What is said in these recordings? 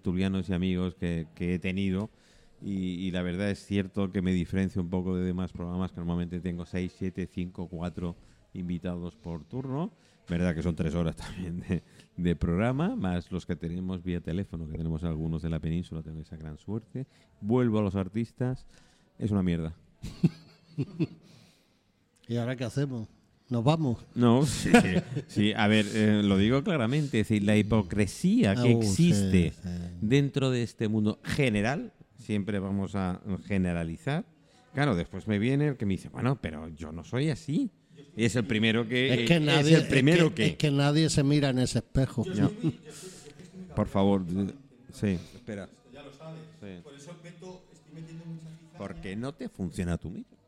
tertulianos y amigos que, que he tenido. Y, y la verdad es cierto que me diferencio un poco de demás programas que normalmente tengo 6, 7, 5, 4 invitados por turno. Verdad que son tres horas también de, de programa, más los que tenemos vía teléfono, que tenemos algunos de la península, tengo esa gran suerte. Vuelvo a los artistas, es una mierda. ¿Y ahora qué hacemos? ¿Nos vamos? No, sí, sí, a ver, eh, lo digo claramente, es decir, la hipocresía que Oh, existe sí. dentro de este mundo general, siempre vamos a generalizar. Claro, después me viene el que me dice, bueno, pero yo no soy así. Y es el primero que... Es que nadie, es el primero es que... es que nadie se mira en ese espejo. No. Por favor, sí, espera. Ya lo sabes. Sí. Por eso meto, estoy metiendo mucha. Porque no te funciona tu micro.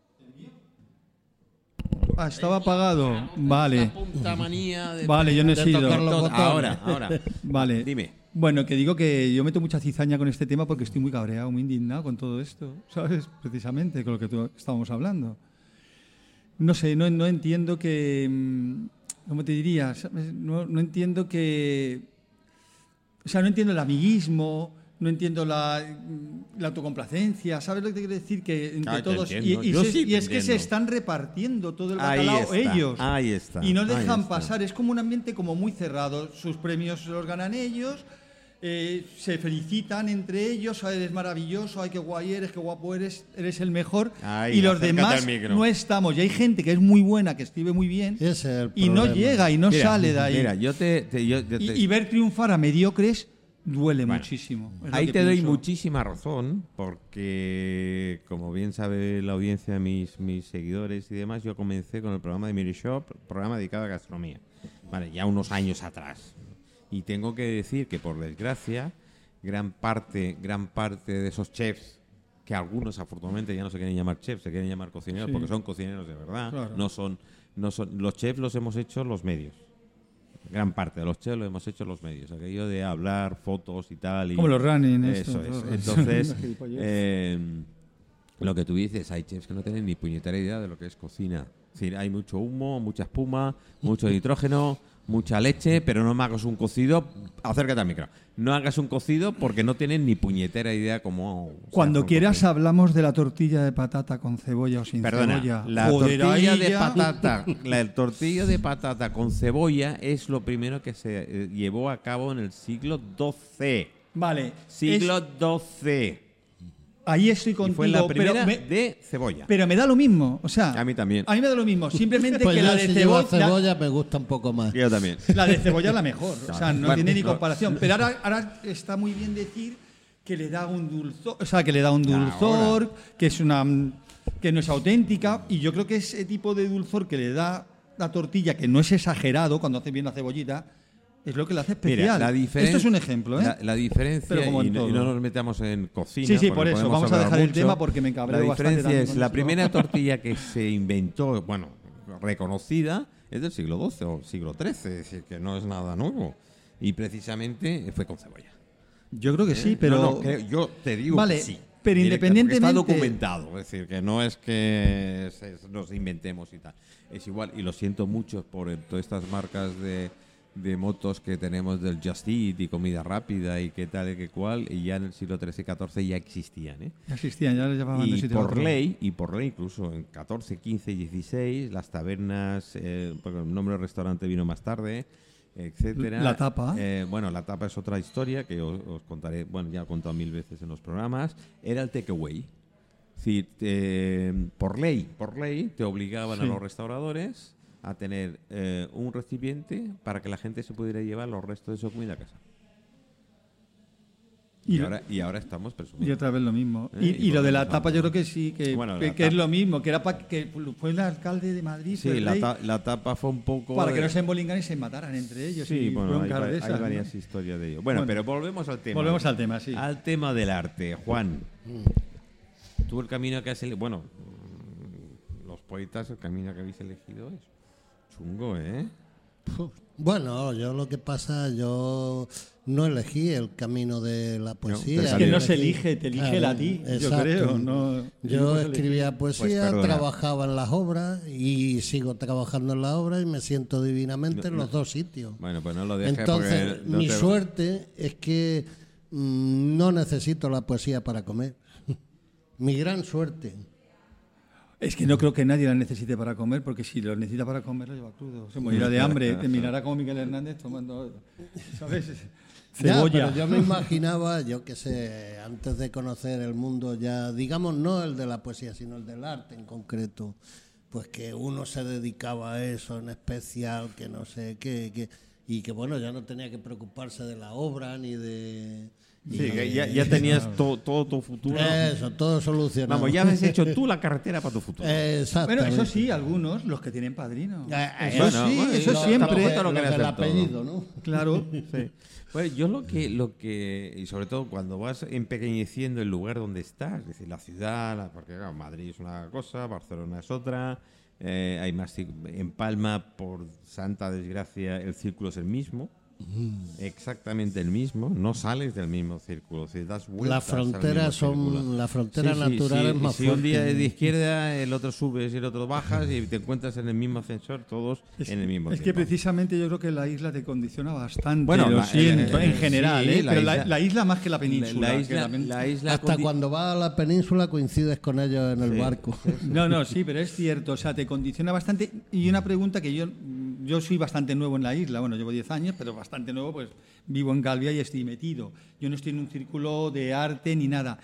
Ah, estaba apagado. Vale, Punta manía de vale, yo no he sido. Ahora, ahora. Vale. Dime. Bueno, que digo que yo meto mucha cizaña con este tema porque estoy muy cabreado, muy indignado con todo esto, ¿sabes? Precisamente con lo que tú- estábamos hablando. No sé, no, no entiendo que... mm, ¿Cómo te diría? No, no entiendo que... O sea, no entiendo el amiguismo, no entiendo la, la autocomplacencia, ¿sabes lo que te quiero decir? Que entre Ah, todos... Y, se- sí y te es que se están repartiendo todo el Ahí bacalao está, ellos. ahí está, Y no dejan está. pasar. Es como un ambiente como muy cerrado. Sus premios los ganan ellos. eh, se felicitan entre ellos, "Ah, eres maravilloso, ay qué guay eres, qué guapo eres, eres el mejor. Y los demás no estamos. Y hay gente que es muy buena, que escribe muy bien, Ese es el y no llega y no Mira, sale de ahí. Mira, yo te... te- yo- yo y, te- y ver triunfar a mediocres duele Bueno, muchísimo. Ahí te doy muchísima razón, porque como bien sabe la audiencia, mis, mis seguidores y demás, yo comencé con el programa de Miri Shop, programa dedicado a gastronomía, vale, ya unos años atrás. Y tengo que decir que por desgracia, gran parte, gran parte de esos chefs, que algunos afortunadamente ya no se quieren llamar chefs, se quieren llamar cocineros, Sí. porque son cocineros de verdad, Claro. no son, no son, los chefs los hemos hecho los medios. Gran parte de los chefs lo hemos hecho los medios, aquello de hablar, fotos y tal. Y Como los running, Eso es. Entonces, eh, lo que tú dices, hay chefs que no tienen ni puñetera idea de lo que es cocina. Es decir, hay mucho humo, mucha espuma, mucho nitrógeno, mucha leche, pero no me hagas un cocido. Acércate al micro. No hagas un cocido porque no tienen ni puñetera idea cómo. Cuando quieras cocido. hablamos de la tortilla de patata con cebolla o sin Perdona, cebolla. la Joder, tortilla de patata, la tortilla de patata con cebolla es lo primero que se eh, llevó a cabo en el siglo XII. Vale. Siglo es- XII. Ahí estoy Y contigo, fue la pero primera me- de cebolla. Pero me da lo mismo, o sea. A mí también. A mí me da lo mismo. Simplemente Pues que yo la de si cebolla, cebolla me gusta un poco más. Yo también. la de cebolla es la mejor. O sea, no Bueno, tiene ni no. comparación. Pero ahora, ahora está muy bien decir que le da un dulzor, o sea, que le da un Ahora. dulzor, que es una que no es auténtica. Y yo creo que ese tipo de dulzor que le da la tortilla, que no es exagerado cuando hace bien la cebollita, es lo que le hace especial. Mira, la Esto es un ejemplo, ¿eh? La, la diferencia, Pero como y, no, y todo. no nos metamos en cocina. Sí, sí, por eso. Vamos a dejar el tema porque me cabreo La bastante diferencia también es la primera tortilla que se inventó, bueno, reconocida, es del siglo XII o siglo XIII, es decir, que no es nada nuevo. Y precisamente fue con cebolla. Yo creo que sí, ¿Eh? pero. No, no, creo- yo te digo Vale, que sí. pero independientemente- Está documentado, es decir, que no es que se- nos inventemos y tal. Es igual, y lo siento mucho por todas estas marcas de, de motos que tenemos del Just Eat y comida rápida y qué tal y qué cual, y ya en el siglo XIII y XIV ya existían, ¿eh? Ya existían, ya les llamaban de Y sitio a por ley, y por ley incluso en 14, 15 y 16, las tabernas, eh, porque el nombre del restaurante vino más tarde, etcétera. La tapa. Eh, bueno, la tapa es otra historia que os, os contaré, bueno, ya he contado mil veces en los programas. Era el takeaway. Es decir, por ley, por ley, te obligaban a Sí. los restauradores a tener eh, un recipiente para que la gente se pudiera llevar los restos de su comida a casa. Y, Y lo- ahora, y ahora estamos Y presumiendo. otra vez lo mismo. Eh, Y, y y lo de la tapa yo creo que sí, que, Bueno, que, la que es lo mismo, que era para que fue el alcalde de Madrid Sí, la, ta- la tapa fue un poco... para que no se embolingan y se mataran entre ellos. Sí, y bueno, hay, varias historias de ello. Bueno, Bueno. pero volvemos al tema. Volvemos al tema, sí. Al tema del arte. Juan, tú el camino que has elegido... Bueno, mm, los poetas, el camino que habéis elegido es chungo, ¿eh? Bueno, yo lo que pasa, yo no elegí el camino de la poesía. Es que no se elige, te elige Claro, a ti, yo exacto. creo. No, Yo escribía poesía, perdona. trabajaba en las obras y sigo trabajando en las obras y me siento divinamente en No, los dos sitios. Bueno, pues no lo dejes Entonces, porque mi te- suerte es que mm, no necesito la poesía para comer. Mi gran suerte. Es que no creo que nadie la necesite para comer, porque si lo necesita para comer lo lleva crudo. Se morirá de hambre, te mirará como Miguel Hernández tomando, ¿sabes? Ya, Cebolla. pero yo me imaginaba, yo qué sé, antes de conocer el mundo ya, digamos, no el de la poesía, sino el del arte en concreto, pues que uno se dedicaba a eso en especial, que no sé qué, que, y que bueno, ya no tenía que preocuparse de la obra ni de... Sí, que ya, ya tenías to- todo tu futuro. Eso, todo solucionado. Vamos, ya habías hecho tú la carretera para tu futuro. Exactamente. Bueno, eso sí, algunos, los que tienen padrino. Eh, Eso bueno, sí, bueno, eso lo- siempre. lo del todo. apellido, ¿no? Claro. Sí. Bueno, yo lo que, lo que, y sobre todo cuando vas empequeñeciendo el lugar donde estás, es decir, la ciudad, la- porque claro, Madrid es una cosa, Barcelona es otra, eh, hay más, en Palma, por santa desgracia, el círculo es el mismo, exactamente el mismo, no sales del mismo círculo, si das vueltas Las fronteras círculo. son, la frontera Sí, sí, natural sí, es más si fuerte. un día es de izquierda, el otro subes y el otro bajas y te encuentras en el mismo ascensor, todos Es, en el mismo es que tiempo. precisamente yo creo que la isla te condiciona bastante. Bueno, lo la- siento, eh, en general, sí, ¿eh? la pero la, isla- la isla más que la península. La que isla, también- la isla Hasta cuando vas a la península coincides con ellos en el Sí. barco. No, no, sí, pero es cierto, o sea, te condiciona bastante. Y una pregunta que yo, yo soy bastante nuevo en la isla, bueno, llevo 10 años, pero bastante nuevo, pues vivo en Galvia y estoy metido. Yo no estoy en un círculo de arte ni nada.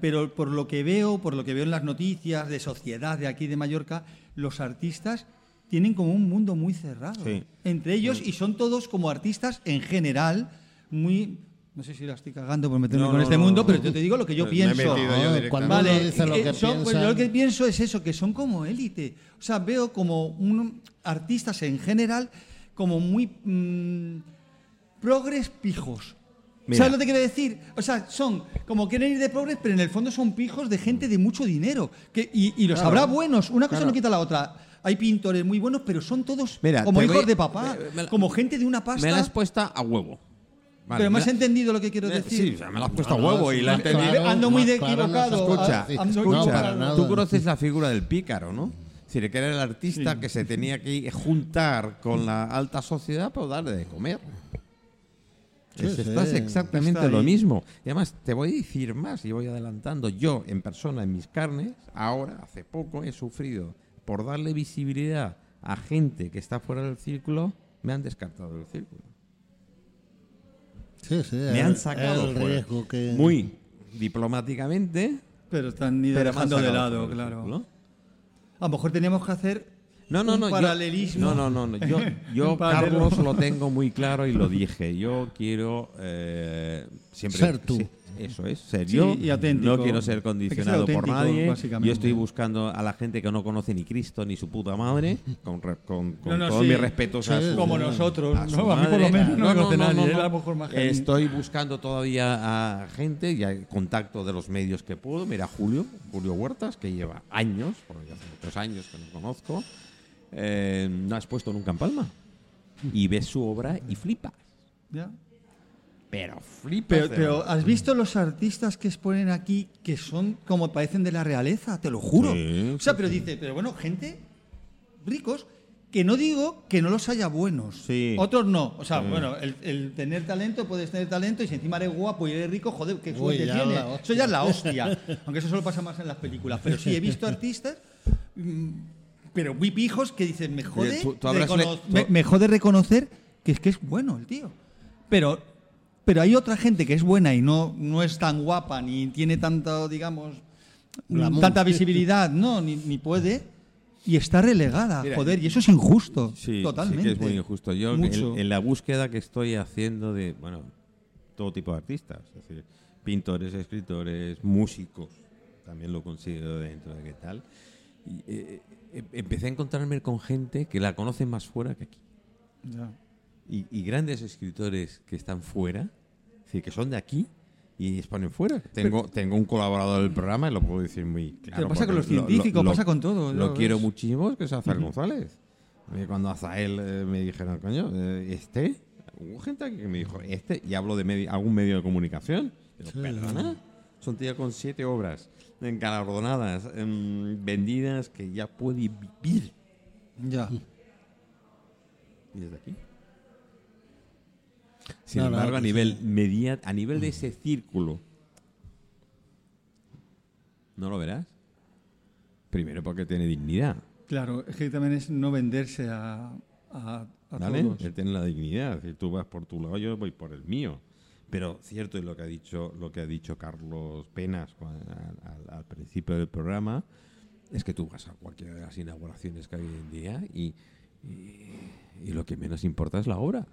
Pero por lo que veo, por lo que veo en las noticias de sociedad de aquí de Mallorca, los artistas tienen como un mundo muy cerrado Sí. entre ellos y son todos como artistas en general muy no sé si la estoy cagando por meterme No, con no, este no, mundo, no. pero yo te digo lo que yo pienso. yo Ah, cuando Vale, dice lo eh, son- pues lo que pienso es eso, que son como élite. O sea, veo como un, artistas en general como muy mm, progres pijos. Mira. ¿Sabes lo que quiero decir? O sea, son como quieren ir de progres, pero en el fondo son pijos de gente de mucho dinero. Que, y, y los Claro. habrá buenos, una cosa Claro. no quita la otra. Hay pintores muy buenos, pero son todos Mira, como hijos voy- de papá, me- me la- como gente de una pasta. Me la has puesto a huevo. Vale, pero me has la- entendido lo que quiero Eh, decir. Sí, o sea, me la has puesto a No, huevo sí, y la he claro, entendido. Ando muy de no equivocado. Escucha, No, escucha. nada. tú conoces la figura del pícaro, ¿no? Es decir, que era el artista que se tenía que juntar con la alta sociedad para darle de comer. Sí, Es- sí. Estás exactamente Está lo mismo. Y además, te voy a decir más y voy adelantando. Yo, en persona, en mis carnes, ahora, hace poco, he sufrido por darle visibilidad a gente que está fuera del círculo, me han descartado del círculo. Sí, sí, Me el- han sacado el fuera. riesgo que... Muy diplomáticamente, Pero están han dejando de lado, claro. A lo mejor teníamos que hacer No, no, un no. yo- paralelismo. no, no, no. no. Yo, yo Un. Carlos, lo tengo muy claro y lo dije. Yo quiero eh, siempre Ser tú. sí, eso es, ser Sí, yo. y auténtico. No quiero ser condicionado por nadie. Yo estoy buscando a la gente que no conoce ni Cristo ni su puta madre, con, con, con No, sí. mis respetos a su- Como nosotros, a ¿no? A mí por lo menos no conoce nadie, él a lo mejor más gente. Estoy buscando todavía a gente, ya hay contacto de los medios que puedo. Mira, Julio, Julio Huertas, que lleva años, porque hace muchos años que no conozco, eh, no has puesto nunca en Palma. Y ves su obra y flipas. Ya. Pero flipas. Pero. ¿has visto los artistas que exponen aquí que son como parecen de la realeza? Te lo juro. Sí, o sea, sí, pero dice, pero bueno, gente ricos que no digo que no los haya buenos. Sí. Otros no. O sea, Sí. bueno, el, el tener talento, puedes tener talento y si encima eres guapo y eres rico, joder, qué suerte tienes. la hostia. Eso ya es la hostia. Aunque eso solo pasa más en las películas. Pero sí, he visto artistas. mm, Pero muy pijos que dicen, me jode, tú- tú me, jode reconocer que es que es bueno el tío. Pero, pero hay otra gente que es buena y no, no es tan guapa, ni tiene tanto, digamos, Glamour. tanta visibilidad, no, ni, ni puede, y está relegada, Mira, joder, y eso es injusto, Sí, totalmente. sí que es muy injusto. Yo, en, en la búsqueda que estoy haciendo de, bueno, todo tipo de artistas, es decir, pintores, escritores, músicos, también lo considero dentro de qué tal, y, eh, empecé a encontrarme con gente que la conoce más fuera que aquí. Y, y grandes escritores que están fuera, es decir, que son de aquí y exponen fuera. Tengo, tengo un colaborador del programa y lo puedo decir muy claro. Pero pasa con los científicos, pasa con todo, Lo ya quiero muchísimo, que es Azael González. A mí cuando Azael eh, me dijeron, coño, eh, este, hubo gente que me dijo, este, y hablo de medio- algún medio de comunicación. Digo, perdona, es un tío con siete obras engalardonadas, em, vendidas, que ya puede vivir. Ya. Y desde aquí. Sin No, no, embargo, a nivel media, a nivel de ese círculo, ¿no lo verás? Primero porque tiene dignidad, Claro, es que también es no venderse a, a, a ¿vale? todos. Él tiene la dignidad, decir, tú vas por tu lado, yo voy por el mío. Pero cierto es lo que ha dicho, lo que ha dicho Carlos Penas al, al- al principio del programa, es que tú vas a cualquiera de las inauguraciones que hay hoy en día y, y- y lo que menos importa es la obra.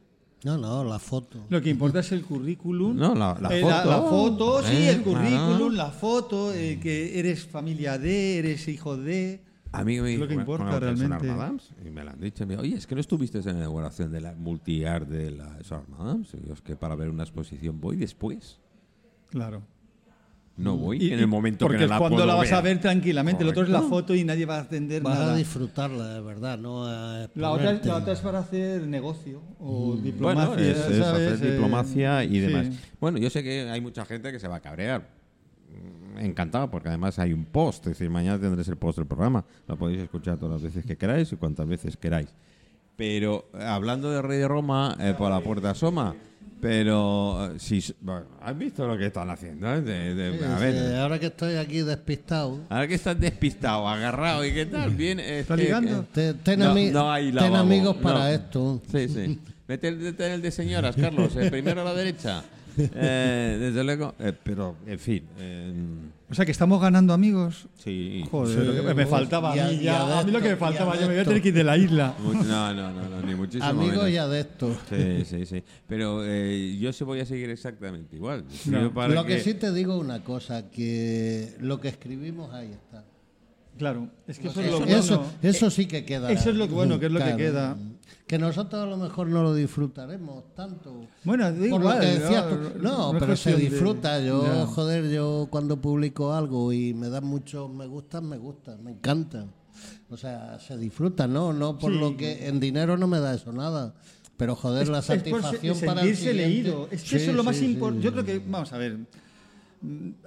No, no, la foto. Lo que importa es el currículum. No, la, la Eh, foto. la, la foto, sí, Eh, el currículum, claro. la foto, eh, que eres familia de, eres hijo de. A mí me Es lo que con- importa con realmente. Madams, y me lo han dicho, me oye, es que no estuviste en la inauguración de la multi-art de la Sonar Madams. Y yo, es que para ver una exposición voy después. Claro. No voy Y- en el momento porque que es la cuando puedo la vas a ver. ver tranquilamente. El otro es la Correcto. foto y nadie va a atender Vas nada. a disfrutarla, de verdad, no a La otra, exponerte. la otra es para hacer negocio o Bueno, diplomacia. es, es ¿sabes? hacer Eh, diplomacia y sí. demás. Bueno, yo sé que hay mucha gente que se va a cabrear. Encantado, porque además hay un post. Es decir, mañana tendréis el post del programa. Lo podéis escuchar todas las veces que queráis y cuantas veces queráis. Pero eh, hablando de Rey de Roma, eh, por la puerta asoma. Pero eh, si bueno, has visto lo que están haciendo, ¿eh? De- de- Sí, a sí, ver, ahora que estoy aquí despistado, ahora que estás despistado, agarrado y qué tal, bien. es ¿Estás que- ligando? te- ten, No, ami- no hay ten amigos para no. esto. Sí, sí. Vete el, el de señoras, Carlos. El primero a la derecha. Eh, desde luego. eh, pero, en fin. eh, O sea que estamos ganando amigos. sí. Joder, Sí, lo que me faltaba y a mí y ya. A mí lo que me faltaba, yo me voy a tener que ir de la isla. Mucho- no, no, no, no, ni muchísimo Amigos menos. y adeptos. Sí, sí, sí. Pero eh, yo se voy a seguir exactamente igual. No. Para Lo que sí te digo una cosa, que lo que escribimos ahí está. Claro, es que eso es Eso, lo bueno. eso, eso sí que queda. Eso es lo bueno, que es lo que queda. Que nosotros a lo mejor no lo disfrutaremos tanto. Bueno, da Por lo que decías no, tú. no No, es pero se de- disfruta. Yo, joder, yo cuando publico algo y me dan muchos me gustan, me gustan, me encantan. O sea, se disfruta, ¿no? No por Sí. lo que en dinero no me da eso nada. Pero joder, la Es por se- satisfacción para el siguiente- leído. Es que Sí, eso es lo más sí, importante. Yo creo que, vamos a ver,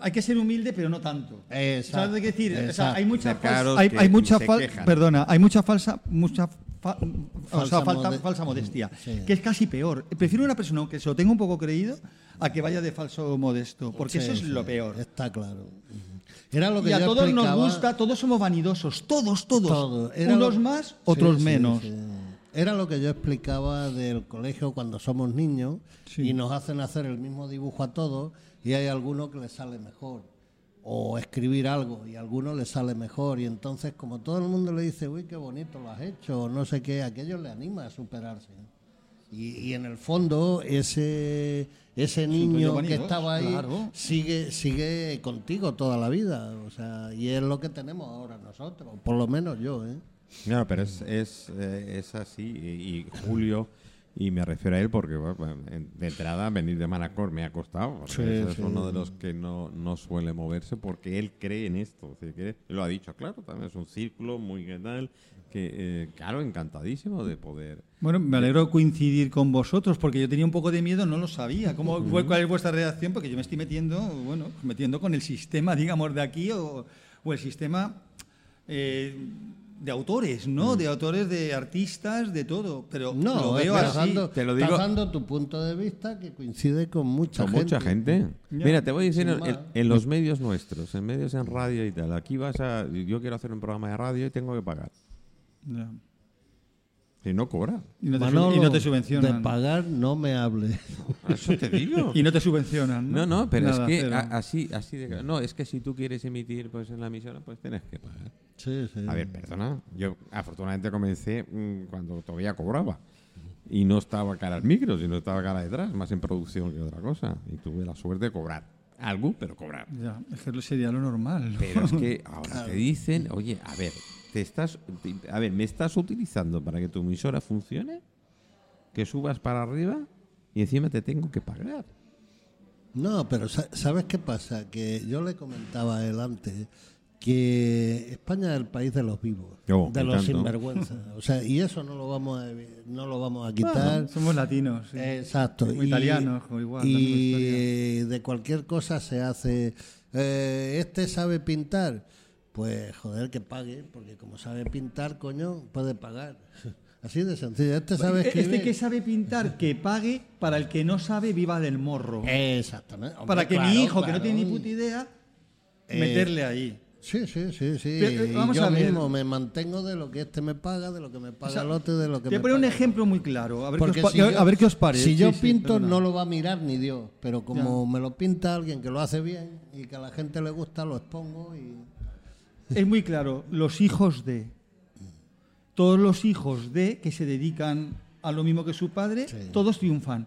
hay que ser humilde, pero no tanto. Exacto, ¿Sabes qué decir? O sea, exacto. hay mucha falsa, hay, hay mucha fal- perdona, hay mucha falsa, mucha fa- o Falsa sea, falta- mode- falsa modestia, Sí. que es casi peor. Prefiero una persona que se lo tenga un poco creído a que vaya de falso modesto, porque Sí, eso es sí, lo peor. Está claro. Era lo que Y a todos nos explicaba- gusta, todos somos vanidosos, todos, todos. Unos lo- más, otros menos. Era lo que yo explicaba del colegio cuando somos niños y nos hacen hacer el mismo dibujo a todos y hay alguno que les sale mejor. O escribir algo y a alguno le sale mejor. Y entonces, como todo el mundo le dice, uy, qué bonito lo has hecho, o no sé qué, aquello le anima a superarse. Y, y en el fondo, ese, ese niño que estaba ahí claro. sigue, sigue contigo toda la vida. O sea, y es lo que tenemos ahora nosotros, por lo menos yo, ¿eh? No, pero es, es, eh, es así. Y, y Julio, y me refiero a él porque bueno, en- de entrada venir de Manacor me ha costado. Sí, es sí. uno de los que no, no suele moverse porque él cree en esto. Lo ha dicho, claro, también es un círculo muy tal. Que, eh, claro, encantadísimo de poder. Bueno, me alegro coincidir con vosotros porque yo tenía un poco de miedo, no lo sabía. ¿Cómo, ¿Cuál es vuestra reacción? Porque yo me estoy metiendo, bueno, metiendo con el sistema, digamos, de aquí o, o el sistema eh, de autores, ¿no? De autores, de artistas, de todo. Pero No, lo veo estás así. dando, te lo estás digo- dando tu punto de vista que coincide con mucha Con gente. mucha gente. Ya. Mira, te voy a decir, en- en los medios nuestros, en medios en radio y tal, aquí vas a. Yo quiero hacer un programa de radio y tengo que pagar. Ya. Y no cobra. Y no te, Manolo, y no te de pagar no me hable. Eso te digo. Y no te subvencionan. No, no, pero Nada, es que a- así, así de. No, es que si tú quieres emitir pues en la emisora, pues tienes que pagar. Sí, sí. A ver, perdona. Yo afortunadamente comencé mm, cuando todavía cobraba. Y no estaba cara al micro, sino estaba cara detrás, más en producción que otra cosa. Y tuve la suerte de cobrar. Algo, pero cobrar. Ya, es que sería lo normal. Pero es que ahora te dicen, oye, a ver, te estás, te- a ver, ¿me estás utilizando para que tu emisora funcione? Que subas para arriba y encima te tengo que pagar. No, pero sa- ¿sabes qué pasa? Que yo le comentaba a él antes que España es el país de los vivos, Oh, de y los tanto. sinvergüenzas. O sea, y eso no lo vamos a, no lo vamos a quitar. Somos latinos. sí. Exacto. Como italianos, o igual, Y de cualquier cosa se hace. eh, este sabe pintar. Pues joder, que pague, porque como sabe pintar, coño, puede pagar. Así de sencillo. Este sabe Este que sabe pintar, que pague para el que no sabe, viva del morro. Exactamente. Hombre, para que claro, mi hijo, que no tiene ni puta idea, Eh, meterle ahí. Sí, sí, sí, sí. Pero, eh, vamos yo a ver. mismo me mantengo de lo que este me paga, de lo que me paga O sea, el otro, de lo que Te me a poner un ejemplo muy claro. A ver, qué os, si yo- a ver qué os parece. Si yo Sí, pinto, no lo va a mirar ni Dios. Pero como me lo pinta alguien que lo hace bien y que a la gente le gusta, lo expongo y. Es muy claro. Los hijos de. Todos los hijos de que se dedican a lo mismo que su padre, Sí. Mm. todos triunfan.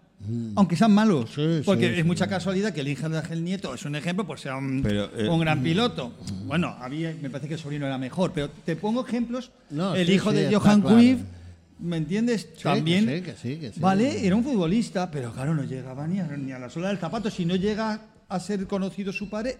Aunque sean malos. Sí, porque sí, es sí. mucha casualidad que el hijo de Ángel Nieto es un ejemplo, pues sea un, Pero, eh, un gran piloto. Bueno, había, me parece que el sobrino era mejor, pero te pongo ejemplos. No, el sí, hijo sí, de Johan claro. Cruyff, ¿me entiendes? Sí, También. que sí, que sí, que sí. Vale, era un futbolista, pero claro, no llegaba ni a, ni a la sola del zapato. Si no llega a ser conocido su padre,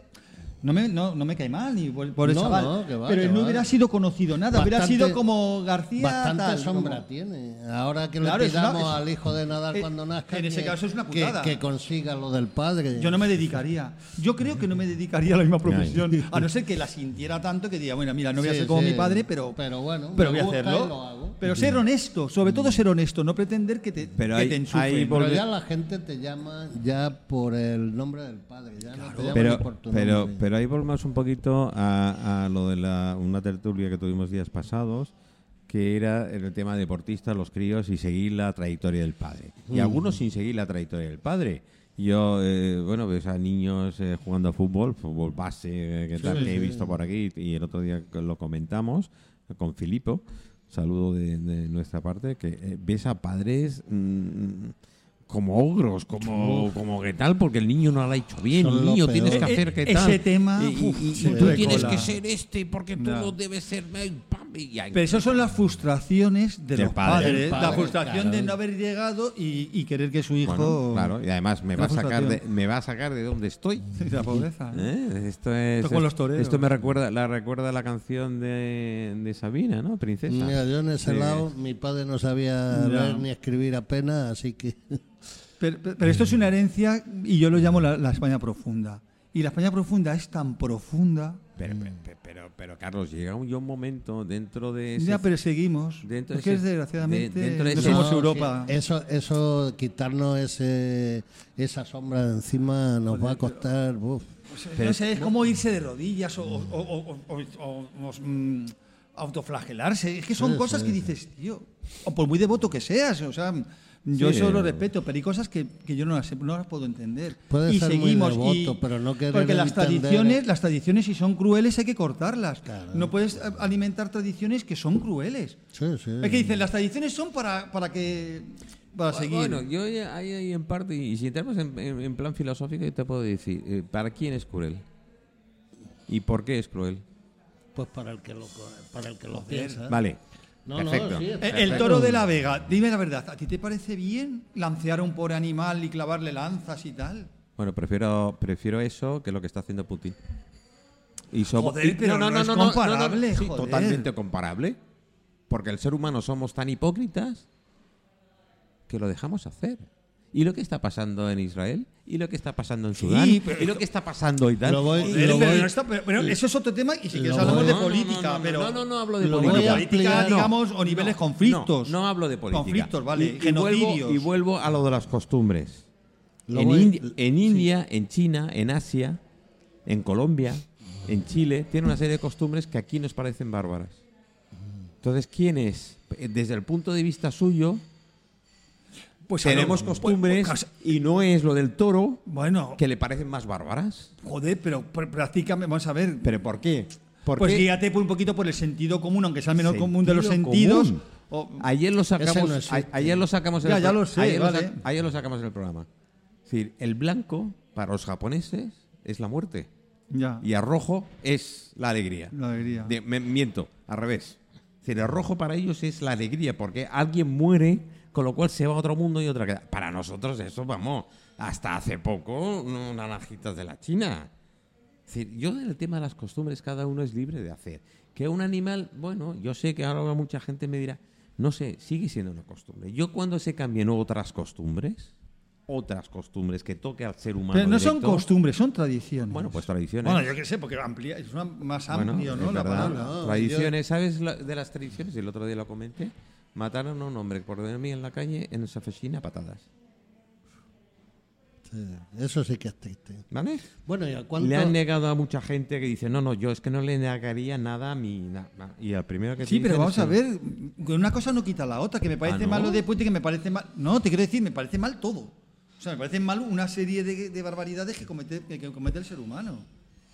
no me, no, no me cae mal ni por, por el No, chaval. no, que va, pero que él no va. hubiera sido conocido nada, hubiera sido como García. Bastante tal, sombra como- tiene. Ahora que Claro, le es una- pidamos es- al hijo de Nadal eh, cuando nazca. en ese que- caso es una putada. Que, consiga lo del padre. Yo no me dedicaría. Yo creo que no me dedicaría a la misma profesión. A no ser que la sintiera tanto que diga, bueno, mira, no voy a Sí, ser como sí. mi padre, pero, Pero bueno, pero voy a hacerlo. y lo hago. Pero ser honesto, sobre todo ser honesto, no pretender que te, Pero que hay- te enchufren. hay Pero ya la gente te llama ya por el nombre del padre. Ya no te llama pero, ni por tu pero, nombre. Pero ahí volvemos un poquito a, a lo de la, una tertulia que tuvimos días pasados, que era el tema deportista, los críos y seguir la trayectoria del padre. Y algunos sin seguir la trayectoria del padre. Yo, eh, bueno, ves a niños eh, jugando a fútbol, fútbol base, eh, que, tal, que he visto por aquí y el otro día lo comentamos con Filipo, saludo de, de nuestra parte, que eh, ves a padres mm, como ogros, como, como que tal, porque el niño no lo ha hecho bien, Son el niño tienes que hacer que ese tal. tema, y, uf, tú tienes cola. que ser este porque tú no debes ser eh, pam, y ya. Pero esas son las frustraciones de Del los padre. padres. La frustración claro. de no haber llegado y, y querer que su hijo. Bueno, claro, y además me va, a sacar de, me va a sacar de donde estoy. La pobreza. ¿no? ¿Eh? Esto es Esto con los toreros. esto me recuerda la recuerda la canción de, de Sabina, ¿no? Princesa. Mira, yo en ese Sí. lado, mi padre no sabía Ya. leer ni escribir apenas, así que. Pero, pero- pero esto es una herencia y yo lo llamo la, la España profunda. Y la España profunda es tan profunda. Pero, pero, pero, pero, Carlos, llega un, un momento dentro de ese Ya, pero seguimos. dentro de es que ese- desgraciadamente de- dentro de no ese- somos No, Europa. sí, eso, eso, quitarnos ese, esa sombra de encima nos va a costar. uf. no sé, es como irse de rodillas o, o- o- o- o- o- o, mm, autoflagelarse. Es que son Sí, cosas sí, que dices, tío, o por muy devoto que seas, o sea, yo Sí, eso lo respeto, pero hay cosas que, que yo no las, no las puedo entender. Puedes y ser muy seguimos devoto, y- pero no querer porque las entender- tradiciones, las tradiciones si son crueles hay que cortarlas. Claro. No puedes alimentar tradiciones que son crueles. Sí, sí. Es que dicen, las tradiciones son para, para que para seguir. Bueno, yo ahí, ahí en parte, y si entramos en, en- en plan filosófico, yo te puedo decir, eh, ¿para quién es cruel? ¿Y por qué es cruel? Pues para el que lo, para el que lo piensa. Vale, No, no, perfecto. sí, Eh, El perfecto. toro de la Vega, dime la verdad, ¿a ti te parece bien lancear a un pobre animal y clavarle lanzas y tal? Bueno, prefiero, prefiero eso que lo que está haciendo Putin. Y somos- Joder, y- pero no es comparable, sí, joder. totalmente comparable. Porque el ser humano somos tan hipócritas que lo dejamos hacer. ¿Y lo que está pasando en Israel? ¿Y lo que está pasando en Sudán? pero- ¿Y lo que está pasando y tal? Lo voy- Y- Joder, lo pero, voy- no está- pero- pero eso es otro tema y si quieres hablamos voy- de política, no, no, pero... No, no, no hablo de Lo política. voy a política, ampliar. digamos, o niveles conflictos. No, hablo de política. Conflictos, vale, Y, y vuelvo, genocidios. y vuelvo a lo de las costumbres. Lo en, voy- Indi- en India, en China, en Asia, en Colombia, en Chile, tiene una serie de costumbres que aquí nos parecen bárbaras. Entonces, ¿quién es? Eh, Desde el punto de vista suyo, Pues a lo- tenemos pues- costumbres pues- y no es lo del toro Bueno, que le parecen más bárbaras. joder, pero pr- prácticamente, vamos a ver. ¿Pero por qué? ¿Por pues qué? guíate por un poquito por el sentido común, aunque sea el menor común de los Sentido sentidos. o- Ayer lo sacamos, no a- ayer lo sacamos en Ya, el ya lo sé, ayer, vale. sa- ayer lo sacamos en el programa. Es decir, el blanco para los japoneses es la muerte ya, y el rojo es la alegría. la alegría. De- me- miento, al revés. Es decir, el rojo para ellos es la alegría porque alguien muere, con lo cual se va a otro mundo y otra queda. Para nosotros eso, vamos, hasta hace poco, no naranjitas de la China. Es decir, yo del tema de las costumbres cada uno es libre de hacer. Que un animal, bueno, yo sé que ahora mucha gente me dirá, no sé, sigue siendo una costumbre. Yo cuando se cambien otras costumbres, otras costumbres que toque al ser humano. Pero no son directo, costumbres, son tradiciones. Bueno, pues tradiciones. Bueno, yo qué sé, porque amplía, es una- más Bueno, amplio, ¿no? es La palabra. No, tradiciones, ¿sabes la- de las tradiciones? El otro día lo comenté. Mataron a un hombre por dormir en la calle en esa oficina a patadas. Sí, eso sí que es triste. ¿Vale? Bueno, ¿y a cuánto? Le han negado a mucha gente que dice, no, no, yo es que no le negaría nada a mi... na- na". Y al primero que te Sí, pero dicen vamos es a ver, una cosa no quita la otra, que me parece ¿no? mal lo de Puente, que me parece mal... No, te quiero decir, me parece mal todo. O sea, me parece mal una serie de, de barbaridades que comete, que comete el ser humano.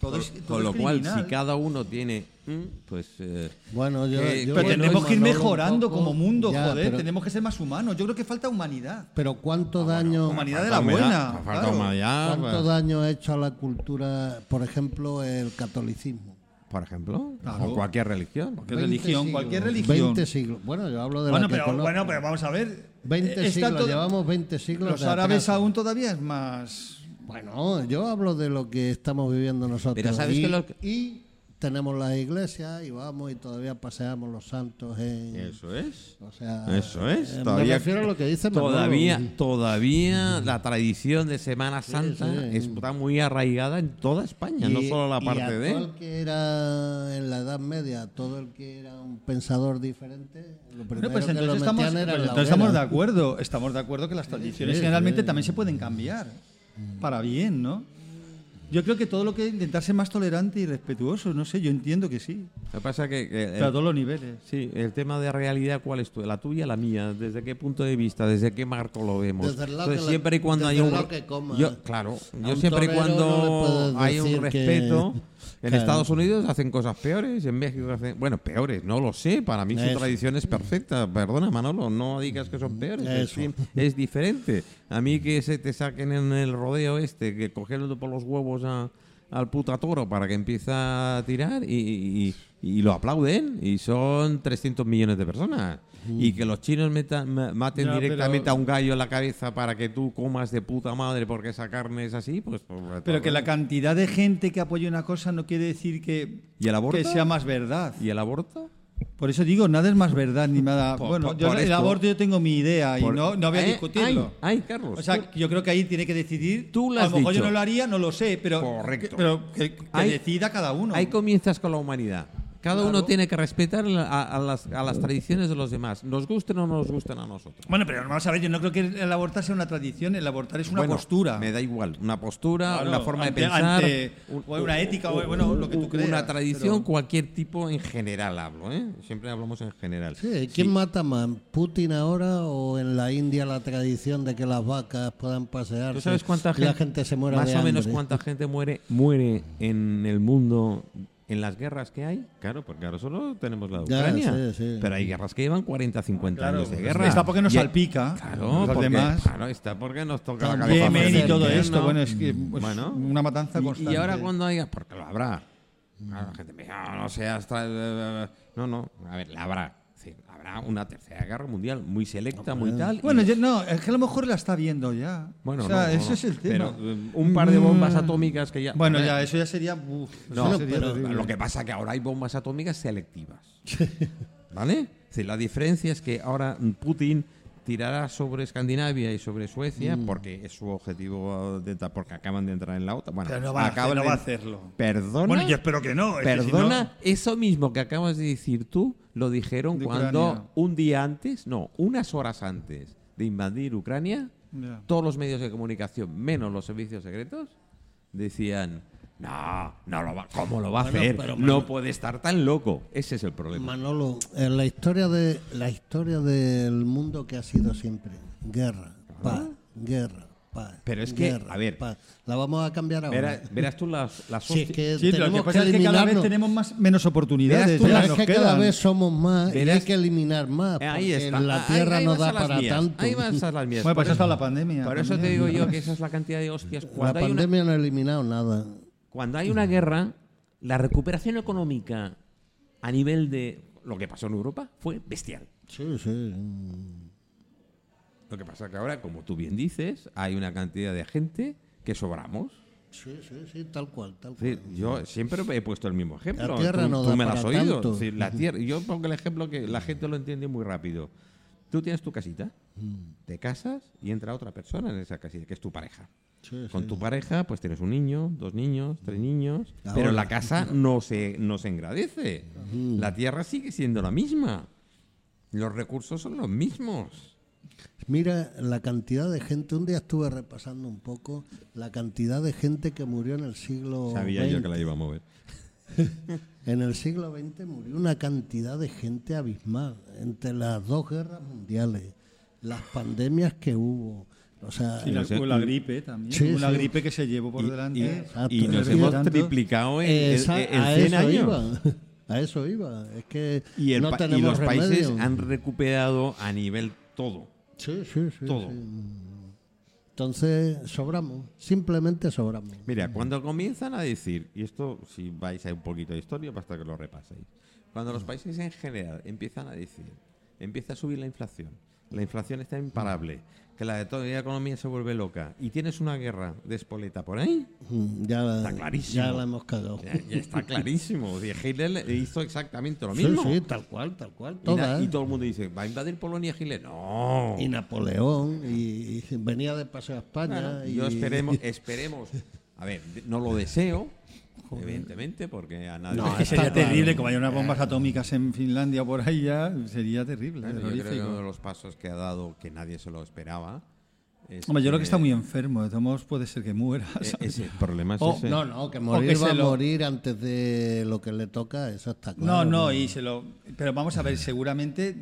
Todo Con, es, todo con es lo cual, si cada uno tiene... mm, Pues... eh, Bueno, yo, yo Pero voy tenemos que ir Manolo un mejorando poco. como mundo, Ya, joder, pero- tenemos que ser más humanos. Yo creo que falta humanidad. Pero ¿cuánto daño... Humanidad de falta la humedad, buena. falta claro. humanidad, ¿Cuánto pues, daño ha hecho a la cultura, por ejemplo, el catolicismo? por ejemplo, Claro. o cualquier religión. Cualquier 20 religión, siglos, cualquier religión. 20 siglos. Bueno, yo hablo de Bueno, la que pero, conozco. bueno, pero vamos a ver. 20 Está siglos, todo- llevamos 20 siglos Los de árabes atraso. aún todavía es más... Bueno, yo hablo de lo que estamos viviendo nosotros. Pero ¿sabes y, que lo- y tenemos las iglesias y vamos y todavía paseamos los santos en... Eso es. O sea, Eso es. eh, todavía, me refiero a lo que dice Manolo. todavía, todavía la tradición de Semana Santa sí. está muy arraigada en toda España, no solo la y parte a de. todo el que era en la Edad Media, todo el que era un pensador diferente, lo primero Bueno, pues que lo entonces, estamos, era pues en la entonces estamos de acuerdo. Estamos de acuerdo que las tradiciones sí, generalmente sí. también se pueden cambiar. Para bien, ¿no? Yo creo que todo lo que intentar ser más tolerante y respetuoso, no sé, yo entiendo que sí. Lo que pasa que, a todos los niveles. sí, el tema de realidad, ¿cuál es tu? La tuya, la mía. ¿Desde qué punto de vista? ¿Desde qué marco lo vemos? Desde el lado Entonces, que la- siempre y cuando desde hay un lado que coma. yo, claro, A yo un siempre y cuando no hay un que- respeto. En Claro. Estados Unidos hacen cosas peores, en México hacen. Bueno, peores, no lo sé. Para mí su tradición es perfecta. Perdona, Manolo, no digas que son peores. Es, es diferente. A mí que se te saquen en el rodeo este, que cogerlo por los huevos a- al puta toro para que empiece a tirar y, y- y lo aplauden. Y son 300 millones de personas. Y que los chinos meta- ma- maten Ya, directamente pero- a un gallo en la cabeza para que tú comas de puta madre porque esa carne es así, pues. pues, Pero que la cantidad de gente que apoya una cosa no quiere decir que, ¿Y el aborto? que sea más verdad. ¿Y el aborto? Por eso digo, nada es más verdad ni nada. Por- bueno, por- yo por el esto- aborto yo tengo mi idea y no, no voy a Eh, discutirlo. Ay, ay, Carlos. O sea, tú- yo creo que ahí tiene que decidir. Tú lo a has lo mejor dicho. yo no lo haría, no lo sé, pero, Correcto. que- pero que, decida cada uno. Ahí comienzas con la humanidad. Cada uno tiene que respetar a, a las, a las tradiciones de los demás, nos gusten o no nos gusten a nosotros. Bueno, pero vamos a ver, yo no creo que el abortar sea una tradición, el abortar es una Bueno, postura. Me da igual, una postura, Claro, una forma ante- de pensar, ante- o una ética, o bueno, lo que tú creas, Una tradición, pero- cualquier tipo en general hablo, ¿eh? Siempre hablamos en general. Sí, ¿quién mata más? ¿Putin ahora o en la India la tradición de que las vacas puedan pasear? ¿Tú sabes cuánta gente, la gente se muera más de o menos hambre? cuánta gente muere muere en el mundo en las guerras que hay? Claro, porque ahora solo tenemos la de Ya, Ucrania. sí, sí. Pero hay guerras que llevan 40, 50 Claro, años de pues guerra. está porque nos Y- salpica, Claro, los porque, demás. claro, está porque nos toca la cabeza. Yemen y todo esto, bueno, es que pues, Bueno. una matanza Y- constante. Y, ahora cuando haya, porque lo habrá. Claro, la gente me dice, "Ah, no sé, hasta... eh, No, no, a ver, la habrá. Habrá una tercera guerra mundial muy selecta, muy tal. y- Bueno, yo- no, es que a lo mejor la está viendo ya. bueno, o sea, no, no, ese no. es el tema. Pero, eh, un par de bombas Mm. atómicas que ya... Bueno, ya, eso ya sería. uf, eso No, sería pero terrible. lo que pasa es que ahora hay bombas atómicas selectivas. ¿Vale? La diferencia es que ahora Putin tirará sobre Escandinavia y sobre Suecia Mm. porque es su objetivo de entrar- porque acaban de entrar en la OTAN. Bueno, Pero no va a hacer- acaban no de- va a hacerlo. Perdona. Bueno, yo espero que no. es que si Perdona, eso mismo que acabas de decir tú, lo dijeron De cuando Ucrania. un día antes, no, unas horas antes de invadir Ucrania, todos los medios de comunicación, menos los servicios secretos, decían, no, no lo va, ¿cómo lo va a hacer? pero no puede estar tan loco. Ese es el problema. Manolo, en la historia de la historia del mundo que ha sido siempre guerra, paz, guerra, paz. Pero es que, a ver, paz. la vamos a cambiar ahora. Verás, verás tú las, las Si es que Sí, que es que cada vez tenemos más, menos oportunidades. Verás tú ya es que cada vez somos más y hay que eliminar más. Eh, Ahí porque está. La Ah, tierra ahí no da para mías. tanto. Ahí vas a las mías. Bueno, pues ha eso- estado la pandemia. Por eso te digo yo que esa es la cantidad de hostias. La Cuando hay una pandemia no ha eliminado nada. Cuando hay una guerra, la recuperación económica a nivel de lo que pasó en Europa fue bestial. Sí, sí. Lo que pasa que ahora, como tú bien dices, hay una cantidad de gente que sobramos. Sí, sí, sí, tal cual, tal Es cual. yo siempre he puesto el mismo ejemplo. La tierra tú, no tú da me lo has oído. tanto. Es la tierra, yo pongo el ejemplo que la gente lo entiende muy rápido. Tú tienes tu casita, Mm. te casas y entra otra persona en esa casita, que es tu pareja. Sí, Con sí. tu pareja, pues tienes un niño, dos niños, tres niños, Ahora. pero la casa no se, no se engrandece. La tierra sigue siendo la misma. Los recursos son los mismos. Mira la cantidad de gente, un día estuve repasando un poco la cantidad de gente que murió en el siglo Sabía yo que la XX. iba a mover. En el siglo XX murió una cantidad de gente abismal entre las dos guerras mundiales, las pandemias que hubo. O sea, Y la, o la gripe también. Sí, una sí. gripe que se llevó por Y- delante. y, Exacto. y nos hemos tanto. triplicado en, en- esa- en a 100 eso años. iba. A eso iba. Es que Y, el no y los países remedio. han recuperado a nivel todo. Sí, sí, sí, todo. sí. Entonces, sobramos. Simplemente sobramos. Mira, cuando comienzan a decir, y esto si vais a un poquito de historia basta que lo repaséis, cuando los países en general empiezan a decir, empieza a subir la inflación, la inflación está imparable, que la de toda la economía se vuelve loca y tienes una guerra de espoleta por ahí, Ya la, Está clarísimo. Ya la hemos cagado. ya, ya está clarísimo. Hitler le hizo exactamente lo mismo. sí, tal cual, tal cual. Y, na- Todas. y todo el mundo dice, ¿va a invadir Polonia Hitler? No. Y Napoleón, y, y venía de paseo a España. Y Yo esperemos, esperemos. A ver, no lo deseo, evidentemente, porque a nadie No, le Es que sería terrible, como hay unas bombas atómicas en Finlandia o por ahí ya, sería terrible. Claro, yo creo que uno de los pasos que ha dado que nadie se lo esperaba. Es Hombre, yo creo que está muy enfermo, de todos modos puede ser que muera. eh, ¿sabes? ese problema es O- ese. No, no, que morir que va a lo- morir antes de lo que le toca, eso está No, claro. no, y se lo. Pero vamos a ver, seguramente.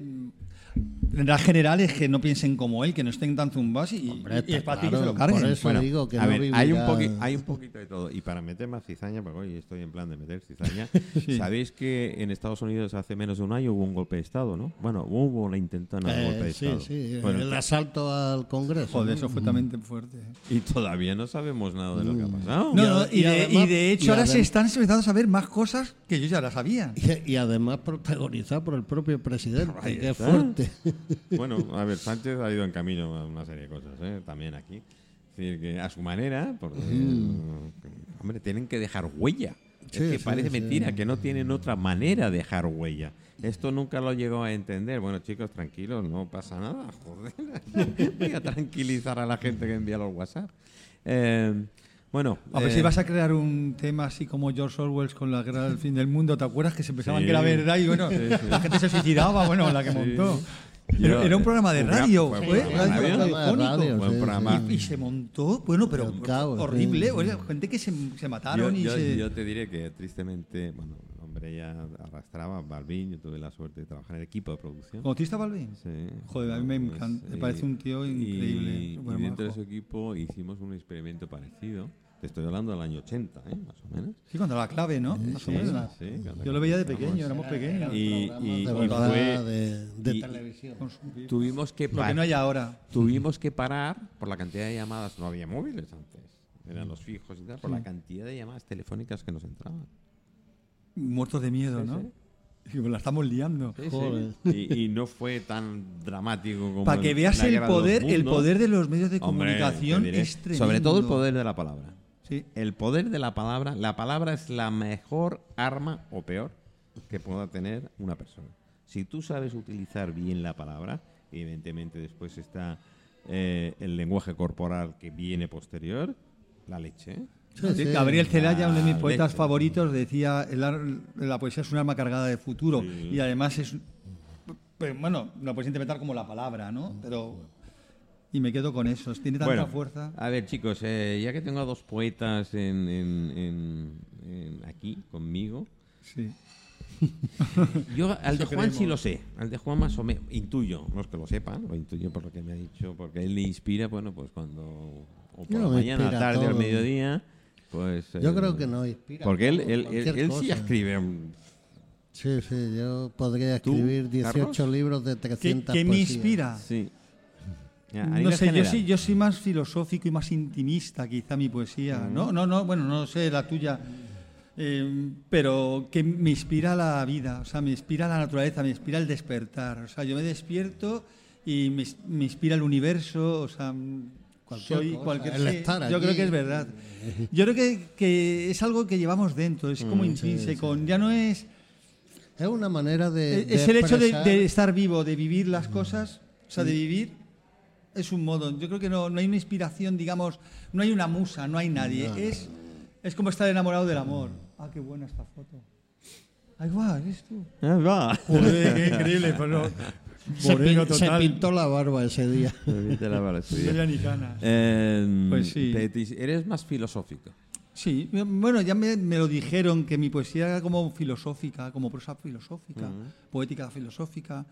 Mm, La general es que no piensen como él, que no estén tan zumbados y, Hombre, y es fácil que se lo carguen. por eso Bueno, digo que a no ver, hay un, poqui- hay un poquito de todo. Y para meter más cizaña, porque hoy estoy en plan de meter cizaña, Sí. sabéis que en Estados Unidos hace menos de un año hubo un golpe de Estado, ¿no? Bueno, hubo la intentada de Eh, golpe de sí, Estado. sí, Bueno, el asalto al Congreso. Joder, eso fue también fuerte. y todavía no sabemos nada de lo que ha pasado. No, Y no, de, además- y de hecho ahora se están empezando a saber más cosas que yo ya las sabía. Y, además protagonizado por el propio presidente, está. fuerte. Bueno, a ver, Sánchez ha ido en camino a una serie de cosas, ¿eh? también aquí. Es decir, que a su manera, porque, hombre, tienen que dejar huella. Sí, es que sí, parece sí. mentira, que no tienen otra manera de dejar huella. Esto nunca lo llegó a entender. Bueno, chicos, tranquilos, no pasa nada. Joder, voy a tranquilizar a la gente que envía los WhatsApp. Eh, bueno, A ver eh, si vas a crear un tema así como George Orwell con la guerra del fin del mundo, ¿te acuerdas que se pensaban Sí. que era verdad y bueno, la gente se suicidaba, bueno, la que montó. Yo- Era, un programa de radio, fue un fue, programa radio radio. Radio. Y, y se montó, bueno, pero horrible. sí. oye, gente que se, se yo, mataron y yo- se. yo te diré que tristemente, bueno, el hombre ya arrastraba, Balvin, yo tuve la suerte de trabajar en el equipo de producción. ¿Conociste a Balvin? Sí. Joder, a mí me Pues, encanta, me parece un tío increíble, Y, y dentro de su equipo hicimos un experimento parecido. Te estoy hablando del año 80, ¿eh? más o menos. Sí, cuando la clave, ¿no? Más o Sí, menos. sí, cuando Yo lo veía de pequeño, éramos pequeños. Y- y- fue- de, de y- televisión. Tuvimos que, Lo par- que no hay ahora. tuvimos que parar por la cantidad de llamadas. No había móviles antes. Eran los fijos y tal. Por la cantidad de llamadas telefónicas que nos entraban. Muertos de miedo, Sí, ¿no? la estamos liando. Sí, sí. Joder. Y, y no fue tan dramático como. Para que veas el poder, el poder de los medios de Hombre, comunicación es tremendo. Sobre todo el poder de la palabra. Sí. El poder de la palabra. La palabra es la mejor arma o peor que pueda tener una persona. Si tú sabes utilizar bien la palabra, evidentemente después está eh, el lenguaje corporal que viene posterior, la leche. ¿eh? Sí, Sí, sí. Gabriel Celaya, uno de mis poetas leche. favoritos, decía el la poesía es un arma cargada de futuro Sí. y además es pues, bueno, la puedes interpretar como la palabra, ¿no? Pero y me quedo con eso, tiene tanta Bueno, fuerza. A ver, chicos, eh, ya que tengo a dos poetas en, en- en- en- aquí conmigo, Sí. yo al de Juan sí lo sé, al de Juan más o menos, intuyo, no es que lo sepan, lo intuyo por lo que me ha dicho, porque él le inspira, bueno, pues cuando, o por No, la me mañana, tarde, al todo. mediodía, pues... Yo eh, creo que no inspira. Porque él, él, él, cualquier él sí escribe... Sí, sí, yo podría ¿Tú, escribir 18 Carlos? libros de ¿Qué, 300 qué me poesías. inspira? Sí. Ya, No sé, yo sí, yo soy más filosófico y más intimista, quizá mi poesía. No, no, no, bueno, no sé la tuya. Eh, pero que me inspira la vida, o sea, me inspira la naturaleza, me inspira el despertar. O sea, yo me despierto y me, me inspira el universo, o sea, Cualquier soy cosa, cualquier el sí, estar Yo creo que es verdad. Yo creo que, que es algo que llevamos dentro, es como intrínseco. Ya no es. Es una manera de. es de el hecho de, estar vivo, de vivir las cosas, o sea, de vivir es un modo. Yo creo que no, no hay una inspiración, digamos, no hay una musa, no hay nadie. No, no, es, es como estar enamorado del amor. Ah, qué buena esta foto. Ahí va, eres tú. Ah, va. Joder, qué increíble. Pues no, Se, pin- se pintó la barba ese día. Me te la No sí. tenía ni canas. Eh, Pues sí. te- te- eres más filosófico. Sí, bueno, ya me, me lo dijeron que mi poesía era como filosófica, como prosa filosófica, poética filosófica.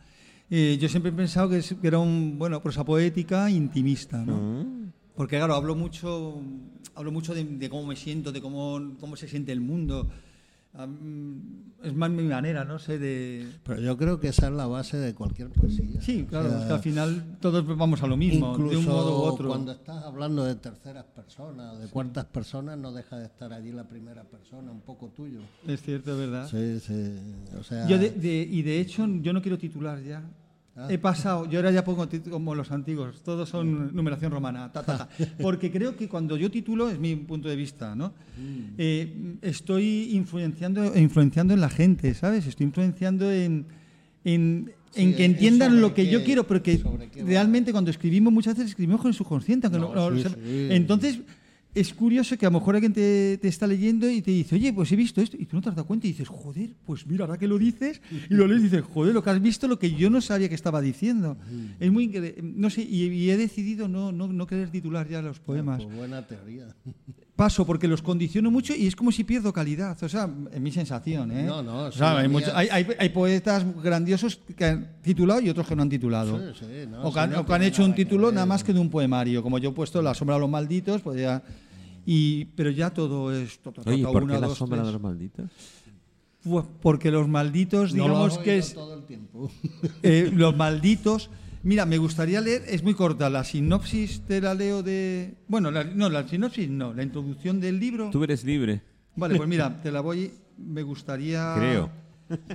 Eh, yo siempre he pensado que, era un, bueno, prosa poética intimista, ¿no? Porque claro, hablo mucho, hablo mucho de, de cómo me siento, de cómo, cómo se siente el mundo. Es más mi manera, no sé, de... Pero yo creo que esa es la base de cualquier poesía. Sí, O claro, sea, es que al final todos vamos a lo mismo, de un Incluso modo u otro. cuando estás hablando de terceras personas, de cuartas personas, no deja de estar allí la primera persona, un poco tuyo. Es cierto, es verdad. Sí, sí. O sea, Yo de- de- y de hecho, yo no quiero titular ya. Ah. He pasado, yo ahora ya pongo como los antiguos, todos son numeración romana, ta, ta, ta. porque creo que cuando yo titulo, es mi punto de vista, ¿no? Mm. Eh, estoy influenciando, influenciando en la gente, ¿sabes? Estoy influenciando en, en, Sí, en que ¿es entiendan lo que yo quiero, porque realmente cuando escribimos muchas veces escribimos con el subconsciente. aunque no- No, sí, sí. Entonces, es curioso que a lo mejor alguien te, te está leyendo y te dice, oye, pues he visto esto, y tú no te has dado cuenta y dices, joder, pues mira, ahora que lo dices, y lo lees y dices, joder, lo que has visto, lo que yo no sabía que estaba diciendo. Es muy, incre- no sé, y, y he decidido no, no, no querer titular ya los poemas. pues buena teoría. Paso porque los condiciono mucho y es como si pierdo calidad. O sea, en mi sensación, ¿eh? No, no, O sea, hay, mía- mucho- hay, hay- hay poetas grandiosos que han titulado y otros que no han titulado. Sí, sí, no, o que han, no o que han tiene hecho un título nada más que de un poemario. Como yo he puesto La sombra de los malditos, pues ya. Y, pero ya todo es. to- to- to- Oye, ¿por una, qué la dos, sombra de los malditos? Pues porque los malditos, No lo digamos que es. todo el tiempo. eh, los malditos. Mira, me gustaría leer, es muy corta, la sinopsis te la leo de. Bueno, la- no, la sinopsis no, la introducción del libro. Tú eres libre. Vale, pues mira, te la voy. Me gustaría. Creo.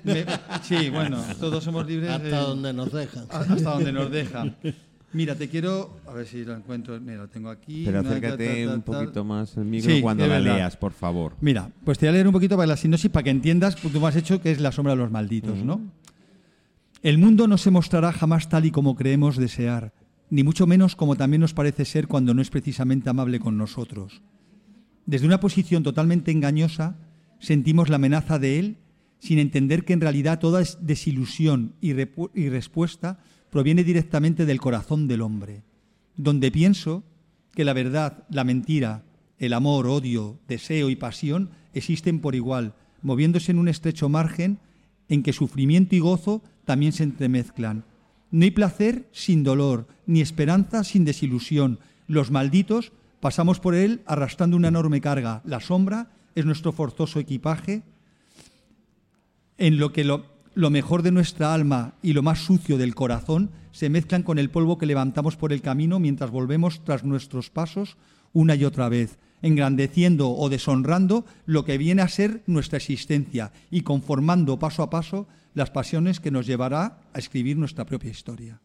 Me- sí, bueno, todos somos libres. Hasta eh, donde nos dejan. hasta donde nos deja. Mira, te quiero. A ver si lo encuentro. Mira, lo tengo aquí. Pero acércate ta, ta, un poquito más el micro Sí, cuando la verdad. leas, por favor. Mira, pues te voy a leer un poquito para la sinopsis para que entiendas, tú me has hecho que es la sombra de los malditos, ¿no? El mundo no se mostrará jamás tal y como creemos desear, ni mucho menos como también nos parece ser cuando no es precisamente amable con nosotros. Desde una posición totalmente engañosa, sentimos la amenaza de él sin entender que en realidad toda es desilusión y, y respuesta proviene directamente del corazón del hombre, donde pienso que la verdad, la mentira, el amor, odio, deseo y pasión existen por igual, moviéndose en un estrecho margen en que sufrimiento y gozo también se entremezclan. No hay placer sin dolor, ni esperanza sin desilusión. Los malditos pasamos por él arrastrando una enorme carga. La sombra es nuestro forzoso equipaje en lo que lo, lo mejor de nuestra alma y lo más sucio del corazón se mezclan con el polvo que levantamos por el camino mientras volvemos tras nuestros pasos una y otra vez, engrandeciendo o deshonrando lo que viene a ser nuestra existencia y conformando paso a paso las pasiones que nos llevará a escribir nuestra propia historia.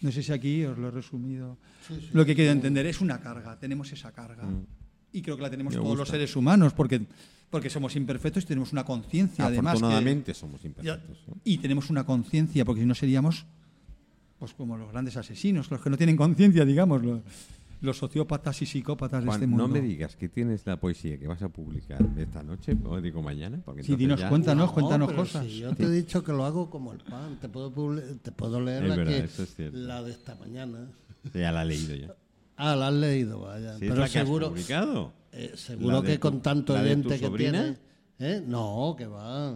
No sé si aquí os lo he resumido. lo que quiero entender es una carga, tenemos esa carga. Y creo que la tenemos Me todos los seres humanos, porque, porque somos imperfectos y tenemos una conciencia, además. que- somos imperfectos. ¿no? y tenemos una conciencia, porque si no seríamos pues como los grandes asesinos, los que no tienen conciencia, digamos, los, sociópatas y psicópatas de este mundo. no me digas que tienes la poesía que vas a publicar esta noche o digo mañana. Porque Sí, dinos ya-. Cuéntanos, No, cuéntanos cosas. si yo te he dicho que lo hago como el pan. Te puedo, publi- te puedo leer Es la, verdad, que- eso es cierto. la de esta mañana. Ya la he leído ya. Ah, la has leído, vaya. Sí, es pero la que has seguro, publicado. eh, seguro ¿La de que tu- con tanto oyente que tiene. ¿eh? No, que va.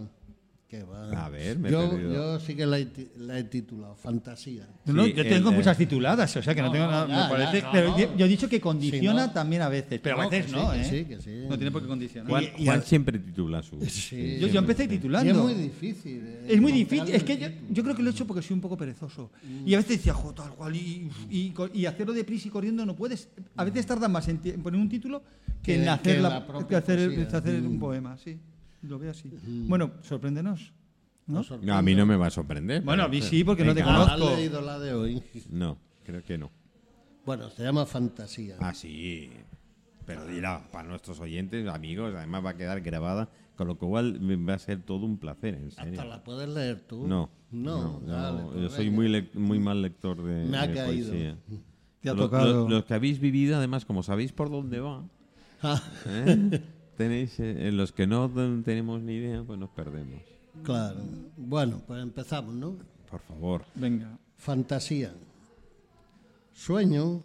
Va. A ver, me he yo, perdido. yo sí que la he, la he titulado Fantasía. No, no, Sí, yo tengo el, eh, muchas tituladas, o sea que no, No, tengo nada. ya, me parece, ya, no, pero no. yo, yo he dicho que condiciona Sí, también a veces, pero a veces que no, sí, que ¿eh? sí, que sí. No tiene por qué condicionar. Juan, y Juan al- siempre titula su. Sí. yo, yo empecé Y titulando. es muy difícil. eh, Es muy difícil, es que yo, creo que lo he hecho porque soy un poco perezoso. Y a veces decía, jo, tal cual, y, y, y hacerlo deprisa y corriendo no puedes. A veces tarda más en, poner un título que, Que- en hacer, que la- la propia que hacer, el- poesía. que hacer un poema, sí. Lo veo así. Bueno, sorpréndenos. ¿no? No, a mí no me va a sorprender. Bueno, a mí sí, porque no te Venga. Conozco. ¿Has leído la de hoy? No, creo que no. Bueno, se llama Fantasía. Ah, sí. Pero dirá, para nuestros oyentes, amigos, además va a quedar grabada, con lo cual va a ser todo un placer, en serio. Hasta la puedes leer tú. No, No, yo, vale, yo pues soy venga. muy, muy mal lector de, Me ha de caído. poesía. Te ha Lo- tocado. lo- los que habéis vivido, además, como sabéis por dónde va, Ah, ¿eh? tenéis, eh, en los que no ten- tenemos ni idea, pues nos perdemos. claro. Bueno, pues empezamos, ¿no? Por favor. Venga. Fantasía. Sueño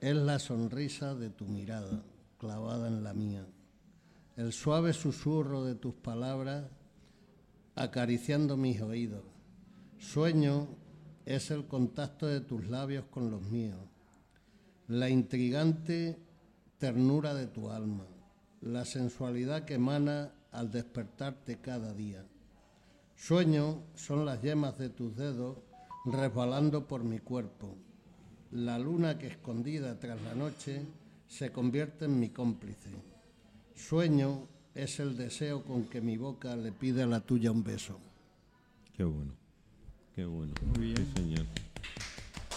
es la sonrisa de tu mirada clavada en la mía, el suave susurro de tus palabras acariciando mis oídos. Sueño es el contacto de tus labios con los míos, la intrigante ternura de tu alma, la sensualidad que emana al despertarte cada día. Sueño son las yemas de tus dedos resbalando por mi cuerpo, la luna que escondida tras la noche se convierte en mi cómplice. Sueño es el deseo con que mi boca le pide a la tuya un beso. Qué bueno. Qué bueno. Muy bien. Sí, señor.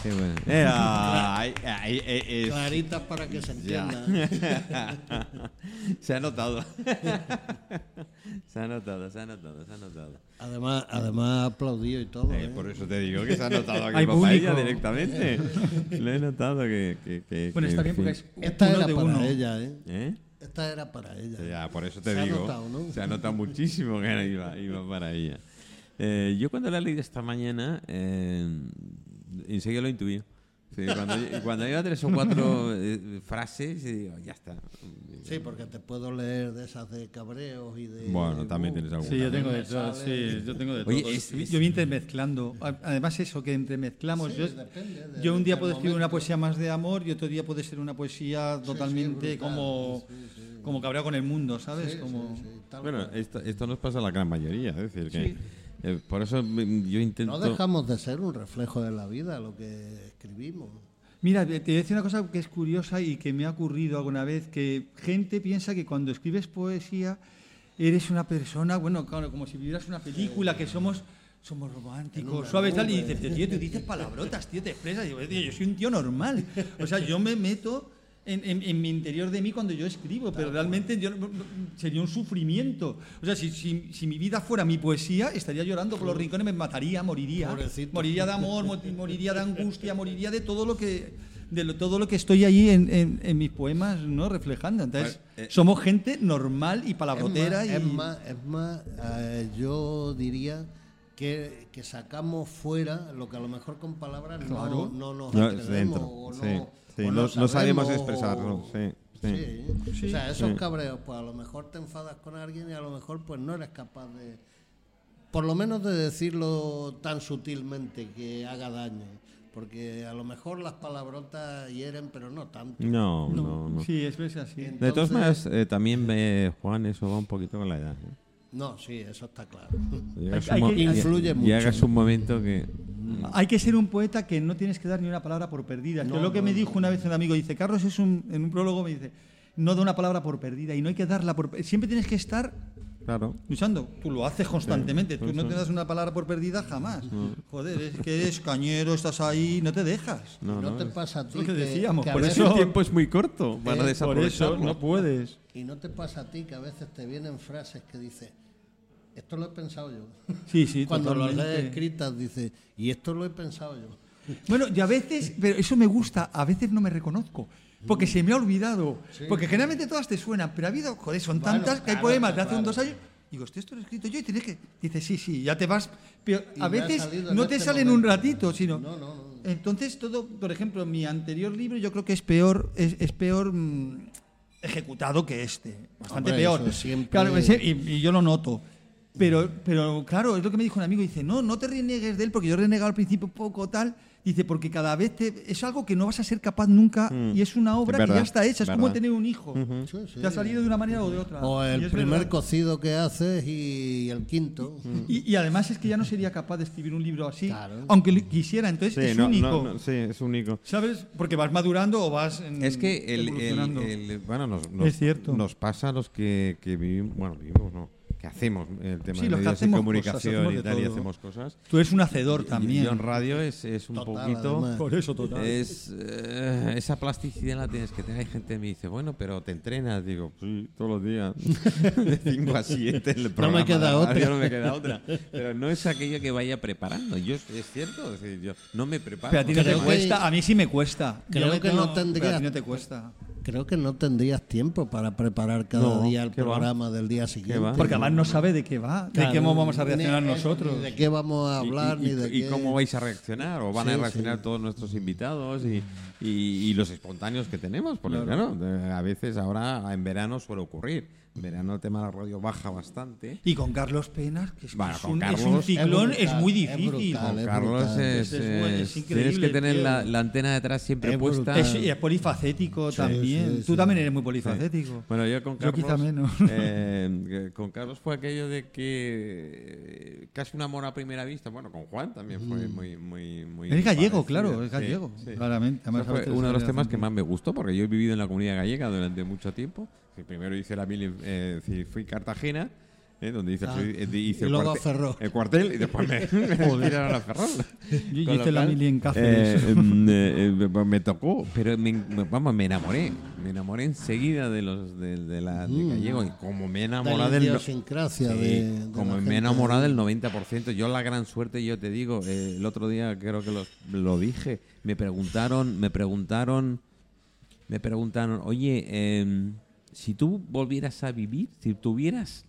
Qué bueno. Eh, ay, ay, eh, Claritas para que se entienda. se ha notado. se ha notado, se ha notado, se ha notado. Además, además ha aplaudido y todo. Eh, ¿eh? por eso te digo que se ha notado aquí público. directamente. Lo he notado que. que, que- Bueno, que, está en bien porque es Esta uno era de para uno. ella, ¿eh? ¿Eh? Esta era para ella. Ya, por eso te Se ha digo. notado, ¿no? Se ha notado muchísimo que iba, iba para ella. Eh, yo cuando la he leído esta mañana, eh, enseguida lo intuí. Sí, cuando, cuando iba tres o cuatro eh, frases, y digo, ya está. Sí, porque te puedo leer de esas de cabreos y de. Bueno, también tienes alguna. Sí, yo tengo de todo. Sí, yo tengo de Oye, todo. es- es- Yo voy intermezclando. Además, eso, que entremezclamos. Sí, yo, depende de- yo un día puedo escribir una poesía más de amor y otro día puede ser una poesía totalmente brutal, como, sí, sí. como cabreado con el mundo, ¿sabes? Sí, como... sí, sí, tal Bueno, esto, esto nos pasa a la gran mayoría. Es decir, que. Eh, por eso yo intento. No dejamos de ser un reflejo de la vida, lo que escribimos. Mira, te voy a decir una cosa que es curiosa y que me ha ocurrido alguna vez, que gente piensa que cuando escribes poesía eres una persona, bueno, claro, como si vivieras una película, que somos somos románticos, suaves, tal, y dices, tío, tú dices palabrotas, tío, te expresas, y digo, tío, yo soy un tío normal. O sea, yo me meto en, en- en mi interior de mí cuando yo escribo, pero realmente yo, no- no- sería un sufrimiento. O sea, si, si- si mi vida fuera mi poesía, estaría llorando por los rincones, me mataría, moriría. Pobrecito. Moriría de amor, mo- moriría de angustia, moriría de todo lo que de lo- todo lo que estoy allí en, en- en mis poemas no reflejando. Entonces, Bueno, eh, somos gente normal y palabrotera es y más, es más, es más, eh, yo diría que, que sacamos fuera lo que a lo mejor con palabras Claro. no, no nos No, atrevemos dentro. o no, sí, sí, no, no sabemos expresarlo. Sí, sí. Sí. Sí. O sea, esos Sí. cabreos, pues a lo mejor te enfadas con alguien y a lo mejor pues no eres capaz de, por lo menos de decirlo tan sutilmente que haga daño. Porque a lo mejor las palabrotas hieren, pero no tanto. No, no, no. sí, es, así. De todas maneras, eh, también ve, Juan, eso va un poquito con la edad. ¿eh? No, sí, eso está claro. Hay- hay Influye mucho. Llegas un momento que. Hay que ser un poeta que no tienes que dar ni una palabra por perdida. que No, es lo que no, me no. dijo una vez un amigo, dice, Carlos es un, en un prólogo me dice, no da una palabra por perdida y no hay que darla por siempre tienes que estar Claro. luchando. Tú lo haces constantemente, tú Sí, no sí. te das una palabra por perdida jamás. Joder, es que eres cañero, estás ahí, no te dejas. No, no, no, te es- pasa a ti lo que decíamos, a por veces- eso- El tiempo es muy corto para Eh, Por eso no puedes. Y no te pasa a ti que a veces te vienen frases que dices, esto lo he pensado yo. Sí, sí, Cuando las totalmente. lees escritas dices, y esto lo he pensado yo. Bueno, y a veces, pero eso me gusta, a veces no me reconozco. Porque se me ha olvidado. Porque generalmente todas te suenan, pero ha habido, joder, son Bueno, tantas que hay claro, poemas de hace claro. un dos años. Digo, ¿esto, esto lo he escrito yo y tienes que. Dices, sí, sí, ya te vas. Pero Y a veces no te este sale en un ratito, sino. No, no, no. Entonces, todo, por ejemplo, mi anterior libro yo creo que es peor, es, es peor mm, ejecutado que este. Bastante Hombre, peor. siempre- Claro, y yo lo noto. Pero, pero claro, es lo que me dijo un amigo. Dice, no, no te reniegues de él, porque yo he renegado al principio poco tal. Dice, porque cada vez te- es algo que no vas a ser capaz nunca Mm. y es una obra que ya está hecha. Es como tener un hijo. Sí, sí. Te ha salido de una manera o de otra. O Y el primer verdad. cocido que haces y el quinto. y, y además es que ya no sería capaz de escribir un libro así, Claro. aunque quisiera. Entonces Sí, es no, único. no, no, sí, es único. ¿Sabes? Porque vas madurando o vas. en- Es que el, el- bueno, nos, nos- Es cierto. nos pasa a los que, que vivimos, bueno, vivimos, no, que hacemos el tema Sí, de los que medios de comunicación cosas, hacemos y tal, y hacemos cosas. Tú eres un hacedor Y- también. Yo en radio es, es un Total, poquito... además. Por eso, total. Es, eh, esa plasticidad la tienes que tener. Hay gente que me dice, bueno, pero te entrenas. Digo, sí, todos los días. De 5 a 7 el programa queda de radio, otra. No me queda otra. Pero no es aquello que vaya preparando. Yo, es cierto, es decir, yo no me preparo. Pero a ti no te que- cuesta, a mí sí me cuesta. creo me que tengo- no tendría- pero a ti no te cuesta. Creo que no tendrías tiempo para preparar cada No, día el programa del día siguiente. va? Porque además no sabe de qué va, de qué vamos a ni- reaccionar ni nosotros. de qué vamos a Y- hablar, y, ni de y qué. cómo vais a reaccionar o van a reaccionar sí. todos nuestros invitados y, y- y los espontáneos que tenemos porque claro, de- a veces ahora en verano suele ocurrir verano el tema de la radio baja bastante Y con Carlos Penas, que es, Bueno, es con un, es Carlos- un ciclón, Es es, brutal, muy es difícil. brutal. Con es Carlos es, Es- es es es- tienes que tener la, la antena detrás siempre Es puesta. Es, y es polifacético también. sí, Tú sí. también eres muy polifacético. Bueno, yo con Yo Carlos. quizá menos. eh, que con Carlos fue aquello de que eh, casi un amor a primera vista. Bueno, con Juan también fue muy, muy, muy. Es gallego, parecido. claro, es Sí, gallego, sí. claramente. Además, fue uno de los temas que más me gustó porque yo he vivido en la comunidad gallega durante mucho tiempo. Que primero hice la mili, eh, fui Cartagena. eh, donde hice, Ah, eh, hice y el, luego a cuarte- Ferrol. el cuartel y después me, me tiraron a Ferrol. Yo Con hice la cual, mili en Cáceres. eh, em, eh, eh, me- tocó, pero me, vamos, me enamoré. Me enamoré enseguida de los de, de la de gallego y como me enamorado del no- Sí, de, como me enamorado del 90%. Yo la gran suerte, yo te digo, eh, el otro día creo que los- lo dije, me preguntaron, me preguntaron, me preguntaron, oye, em, si tú volvieras a vivir, si tuvieras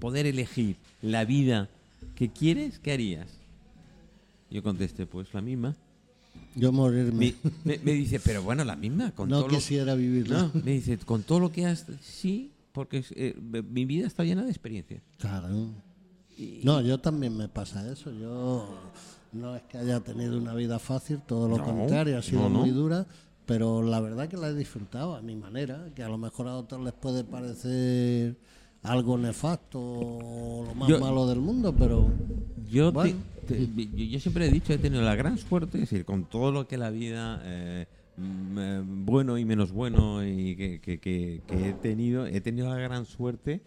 poder elegir la vida que quieres, ¿qué harías? Yo contesté, pues la misma. Yo morirme. Me, me- me dice, pero bueno, la misma, con no todo lo- quisiera vivirla. no, me dice, con todo lo que has... Sí, porque eh, mi vida está llena de experiencias. Claro. No, yo también me pasa eso. Yo no es que haya tenido una vida fácil, todo lo No, contrario, ha sido no. muy dura, pero la verdad que la he disfrutado a mi manera, que a lo mejor a otros les puede parecer algo nefasto o lo más Yo- malo del mundo, pero Yo, te- Bueno. te- yo, yo siempre he dicho, he tenido la gran suerte, es decir, con todo lo que la vida, eh, eh, bueno y menos bueno, y que, que- que- que he tenido, he tenido la gran suerte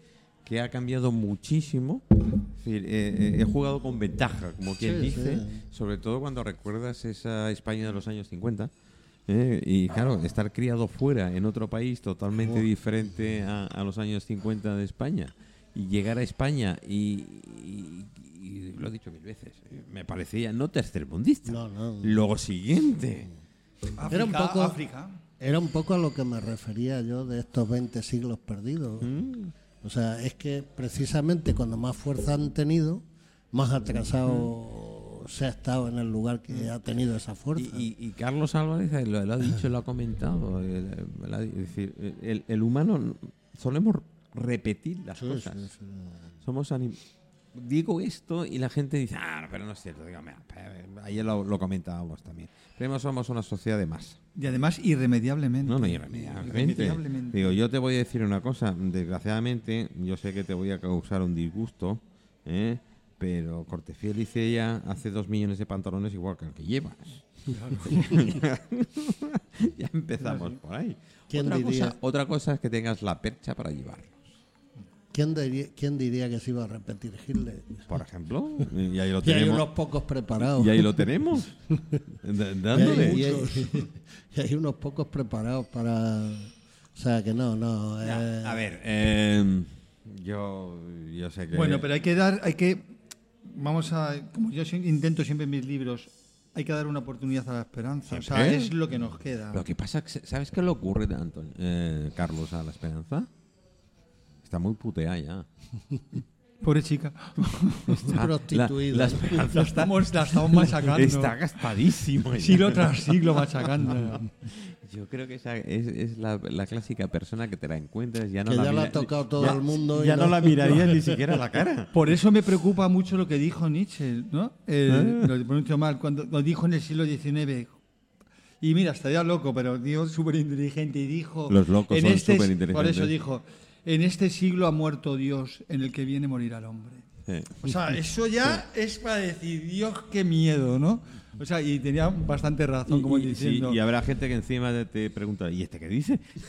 que ha cambiado muchísimo. Es decir, eh, eh, he jugado con ventaja, como quien Sí, dice, sí. sobre todo cuando recuerdas esa España de los años 50. ¿Eh? y claro, estar criado fuera, en otro país totalmente diferente a, a los años 50 de España, y llegar a España y, y- y lo he dicho mil veces, eh, me parecía no tercermundista. no, no. Luego siguiente. Era un África, poco- África. Era un poco a lo que me refería yo de estos 20 siglos perdidos. Mm. O sea, es que precisamente cuando más fuerza han tenido, más atrasado se ha estado en el lugar que ha tenido esa Y, fuerza. y- y Carlos Álvarez lo, lo ha dicho, lo ha comentado. el- es decir, el, el humano solemos repetir las Sí, cosas. sí, sí. Somos anim- Digo esto y la gente dice, ah, no, pero no es cierto. Digo, mira, eh, ayer lo, lo comentábamos también. Pero somos una sociedad de masa. Y además irremediablemente. No, no, irremediablemente. Irremediablemente. Digo, yo te voy a decir una cosa. Desgraciadamente, yo sé que te voy a causar un disgusto, ¿eh? Pero Cortefiel dice ella hace dos millones de pantalones igual que el que llevas. ya empezamos por ahí. ¿Quién otra, diría? cosa, otra cosa es que tengas la percha para llevarlos. ¿Quién, diría, quién diría que se iba a repetir Hitler? Por ejemplo, y ahí lo Y hay tenemos. unos pocos preparados. Y ahí lo tenemos. Y Dándole. hay, y hay- y hay unos pocos preparados para... O sea, que no, no. Ya, eh, a ver, eh, yo, yo sé que. Bueno, pero hay que dar, hay que, vamos a, como yo intento siempre en mis libros, hay que dar una oportunidad a la esperanza. O sea, es lo que nos queda. Lo que pasa, que- ¿sabes qué le ocurre, Antonio, eh, Carlos, a la esperanza? Está muy puteada ya. Pobre chica. Está- Prostituida. La, la esperanza La estamos, la estamos machacando. está gastadísimo. ya. siglo tras siglo machacando. Yo creo que esa es, es la, la clásica persona que te la encuentras ya no Que la ya la ha tocado todo ya- el mundo y Ya no, no- la miraría ni siquiera a la cara. Por eso me preocupa mucho lo que dijo Nietzsche, ¿no? El- Ah. Lo pronuncio mal, cuando lo dijo en el siglo XIX. Y mira, estaría loco, pero digo súper inteligente y dijo... Los locos en son este. Por eso dijo, en este siglo ha muerto Dios, en el que viene morirá el hombre. Sí. O sea, eso ya es para decir, Dios, qué miedo, ¿no? O sea, y tenía bastante razón, como Y, y- diciendo... sí, y habrá gente que encima te- te pregunta, ¿y este qué dice?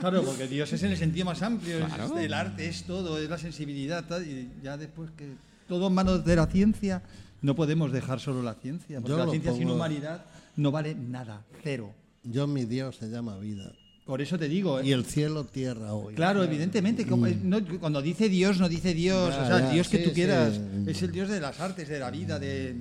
Claro, porque Dios es en el sentido más amplio, es- Claro. es el arte, es todo, es la sensibilidad, tal, y ya después que todo en manos de la ciencia, no podemos dejar solo la ciencia, porque Yo la ciencia sin humanidad no vale nada, cero. Yo, mi Dios, se llama vida. Por eso te digo, ¿eh? Y el cielo, tierra hoy. Claro, evidentemente, como es- no- cuando dice Dios, no dice Dios, Ya, o sea, ya, el Dios que sí, tú sí. quieras, es el Dios de las artes, de la vida, de...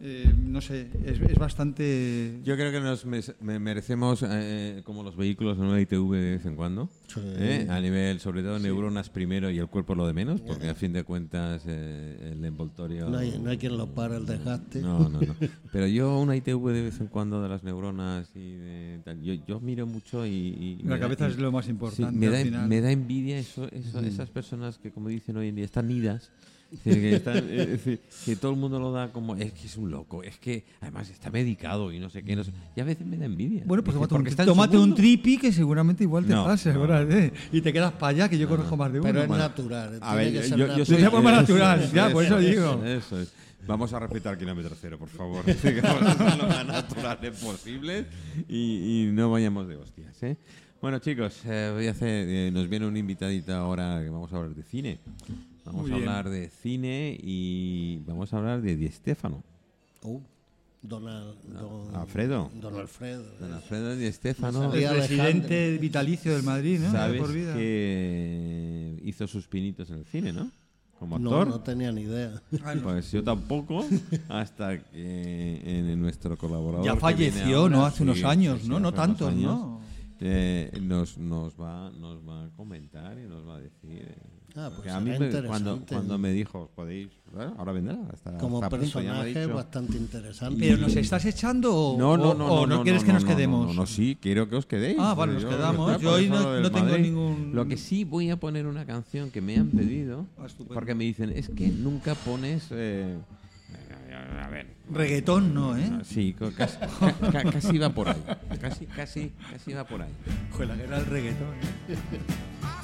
Eh, no sé, es, es bastante... Yo creo que nos merecemos, eh, como los vehículos, una ITV de vez en cuando. Sí. ¿eh? A nivel, sobre todo, neuronas primero y el cuerpo lo de menos, porque a fin de cuentas eh, el envoltorio. No hay, no hay quien lo pare el desgaste. No, no, no. Pero yo una ITV de vez en cuando de las neuronas y de tal, yo, yo miro mucho y... y La da- cabeza y- es lo más sí, importante me, da, me da envidia eso, eso- esas personas que, como dicen hoy en día, están idas. Es decir, que, están- es decir, que todo el mundo lo da como es que es un loco, es que además está medicado y no sé qué, no sé. Y a veces me da envidia. Bueno, pues Dice, tómate, porque un, está tómate un tripi que seguramente igual te No, pase, no. ¿verdad? Y te quedas para allá, que yo conozco más de uno. Pero es natural. A ver, yo, yo soy Sería más eso, natural, ya, por eso digo. Eso es. Vamos a respetar kilómetro cero, por favor. Ser lo más naturales posibles y, y no vayamos de hostias, ¿eh? Bueno, chicos, eh, voy a hacer, eh, nos viene un invitadita ahora que vamos a hablar de cine. Vamos Muy a bien. hablar de cine y vamos a hablar de Di Stefano. Uh, Donald, don, Alfredo. Don Alfredo. Don Alfredo Di Stefano. El presidente vitalicio del Madrid, ¿no? Sabes por vida. que hizo sus pinitos en el cine, ¿no? Como No, actor. no tenía ni idea. Ah, no. Pues yo tampoco, hasta que en nuestro colaborador. Ya falleció, ahora, ¿no? Hace sí, unos años, ¿no? No tantos, años, ¿no? eh, nos, nos, va, nos va a comentar y nos va a decir. eh, Ah, pues porque a mí me- cuando, cuando me dijo, podéis, bueno, ahora vendrá. Hasta, Como hasta punto, personaje dicho. bastante interesante. ¿Pero nos estás echando o No, no, no, o no, quieres que nos no, no, quedemos? No, no, sí, quiero que os quedéis. Ah, vale, nos Yo- quedamos. Yo hoy no- no tengo Madrid. ningún- Lo que sí voy a poner una canción que me han pedido, Ah, porque me dicen, es que nunca pones... eh, a ver, Reggaetón, ¿no, eh? Sí, casi, ca- ca- casi va por ahí. Casi, casi, casi va por ahí. Joder, la guerra del reggaetón. I